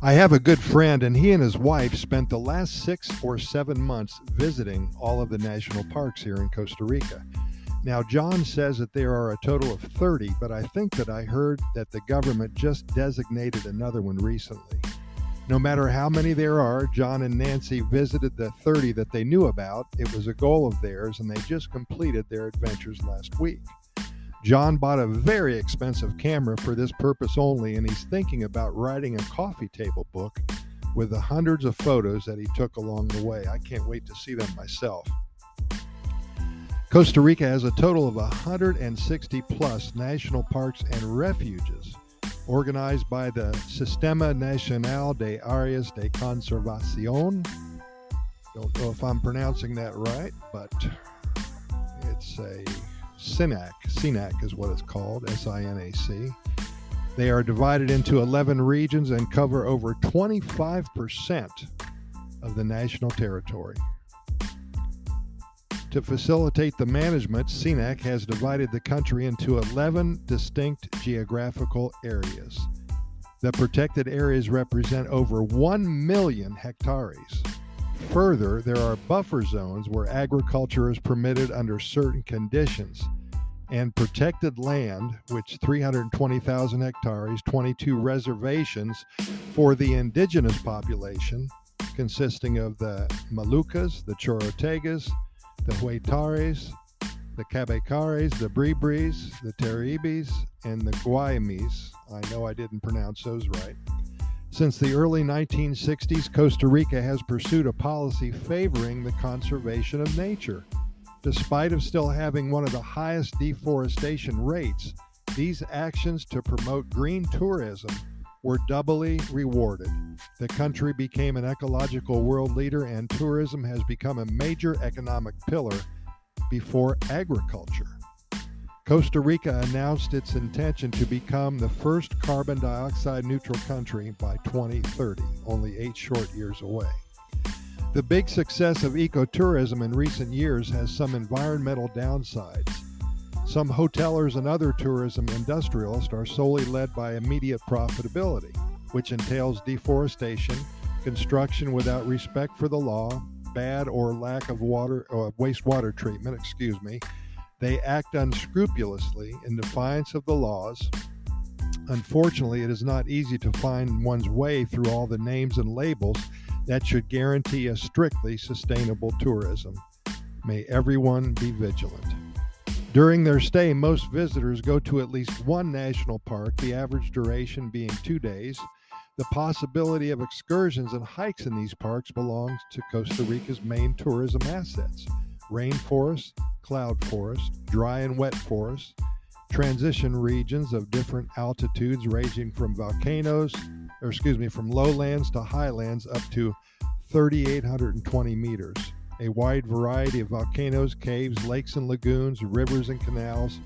I have a good friend, and he and his wife spent the last six or seven months visiting all of the national parks here in Costa Rica. Now, John says that there are a total of 30, but I think that I heard that the government just designated another one recently. No matter how many there are, John and Nancy visited the 30 that they knew about. It was a goal of theirs, and they just completed their adventures last week. John bought a very expensive camera for this purpose only, and he's thinking about writing a coffee table book with the hundreds of photos that he took along the way. I can't wait to see them myself. Costa Rica has a total of 160 plus national parks and refuges organized by the Sistema Nacional de Áreas de Conservación. Don't know if I'm pronouncing that right, but it's a SINAC. SINAC is what it's called, S I N A C. They are divided into 11 regions and cover over 25% of the national territory. To facilitate the management, SINAC has divided the country into 11 distinct geographical areas. The protected areas represent over 1 million hectares. Further, there are buffer zones where agriculture is permitted under certain conditions, and protected land, which 320,000 hectares, 22 reservations for the indigenous population, consisting of the Malekus, the Chorotegas, the Huetares, the Cabecares, the Bribris, the Taribis, and the Guaymis. I know I didn't pronounce those right. Since the early 1960s, Costa Rica has pursued a policy favoring the conservation of nature. Despite of still having one of the highest deforestation rates, these actions to promote green tourism were doubly rewarded. The country became an ecological world leader, and tourism has become a major economic pillar before agriculture. Costa Rica announced its intention to become the first carbon dioxide neutral country by 2030, only eight short years away. The big success of ecotourism in recent years has some environmental downsides. Some hotelers and other tourism industrialists are solely led by immediate profitability, which entails deforestation, construction without respect for the law, bad or lack of water or wastewater treatment, excuse me, they act unscrupulously in defiance of the laws. Unfortunately, it is not easy to find one's way through all the names and labels that should guarantee a strictly sustainable tourism. May everyone be vigilant. During their stay, most visitors go to at least one national park, the average duration being two days. The possibility of excursions and hikes in these parks belongs to Costa Rica's main tourism assets rainforest, cloud forest, dry and wet forest, transition regions of different altitudes ranging from volcanoes, or excuse me, from lowlands to highlands up to 3,820 meters. A wide variety of volcanoes, caves, lakes and lagoons, rivers and canals,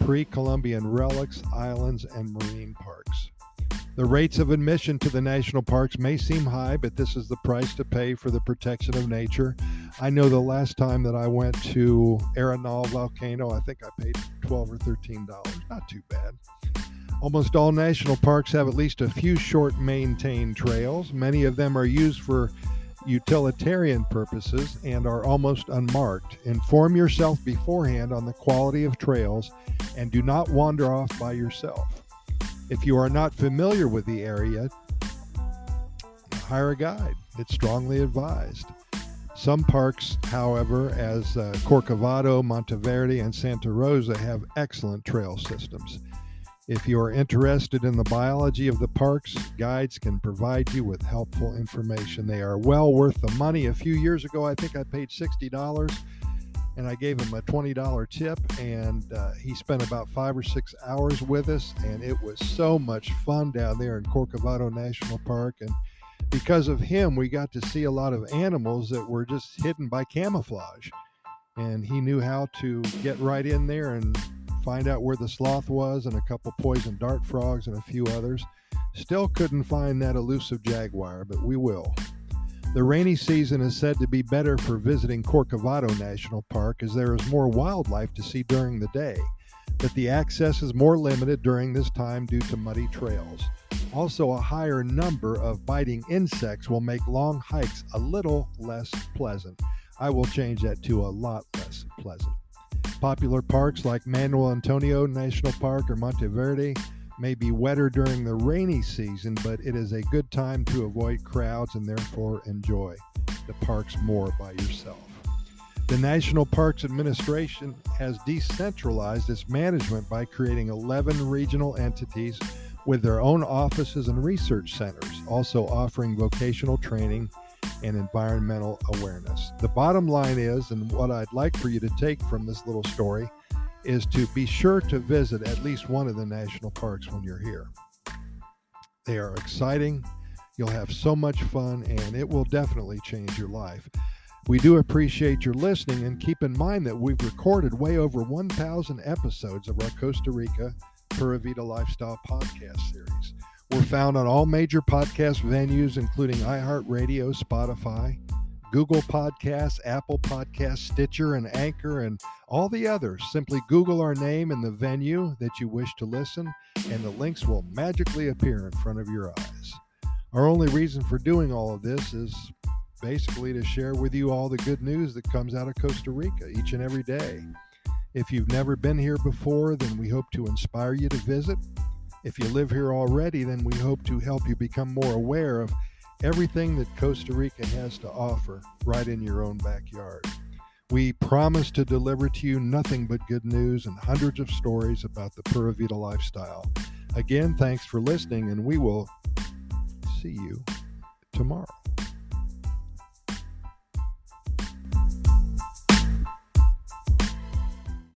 pre Columbian relics, islands, and marine parks. The rates of admission to the national parks may seem high, but this is the price to pay for the protection of nature. I know the last time that I went to Arenal Volcano, I think I paid 12 or 13 dollars. Not too bad. Almost all national parks have at least a few short maintained trails. Many of them are used for utilitarian purposes and are almost unmarked. Inform yourself beforehand on the quality of trails and do not wander off by yourself. If you are not familiar with the area, hire a guide. It's strongly advised. Some parks, however, as uh, Corcovado, Monteverde, and Santa Rosa, have excellent trail systems. If you are interested in the biology of the parks, guides can provide you with helpful information. They are well worth the money. A few years ago, I think I paid $60 and I gave him a $20 tip, and uh, he spent about five or six hours with us, and it was so much fun down there in Corcovado National Park. And because of him, we got to see a lot of animals that were just hidden by camouflage. And he knew how to get right in there and find out where the sloth was, and a couple poison dart frogs, and a few others. Still couldn't find that elusive jaguar, but we will. The rainy season is said to be better for visiting Corcovado National Park as there is more wildlife to see during the day, but the access is more limited during this time due to muddy trails. Also, a higher number of biting insects will make long hikes a little less pleasant. I will change that to a lot less pleasant. Popular parks like Manuel Antonio National Park or Monteverde may be wetter during the rainy season, but it is a good time to avoid crowds and therefore enjoy the parks more by yourself. The National Parks Administration has decentralized its management by creating 11 regional entities with their own offices and research centers, also offering vocational training and environmental awareness. The bottom line is, and what I'd like for you to take from this little story, is to be sure to visit at least one of the national parks when you're here. They are exciting. You'll have so much fun, and it will definitely change your life. We do appreciate your listening and keep in mind that we've recorded way over 1,000 episodes of our Costa Rica Pura Vida Lifestyle podcast series. We're found on all major podcast venues, including iHeartRadio, Spotify, Google Podcasts, Apple Podcasts, Stitcher, and Anchor, and all the others. Simply Google our name and the venue that you wish to listen, and the links will magically appear in front of your eyes. Our only reason for doing all of this is basically to share with you all the good news that comes out of Costa Rica each and every day. If you've never been here before, then we hope to inspire you to visit. If you live here already, then we hope to help you become more aware of everything that Costa Rica has to offer right in your own backyard. We promise to deliver to you nothing but good news and hundreds of stories about the Pura Vida lifestyle. Again, thanks for listening, and we will see you tomorrow.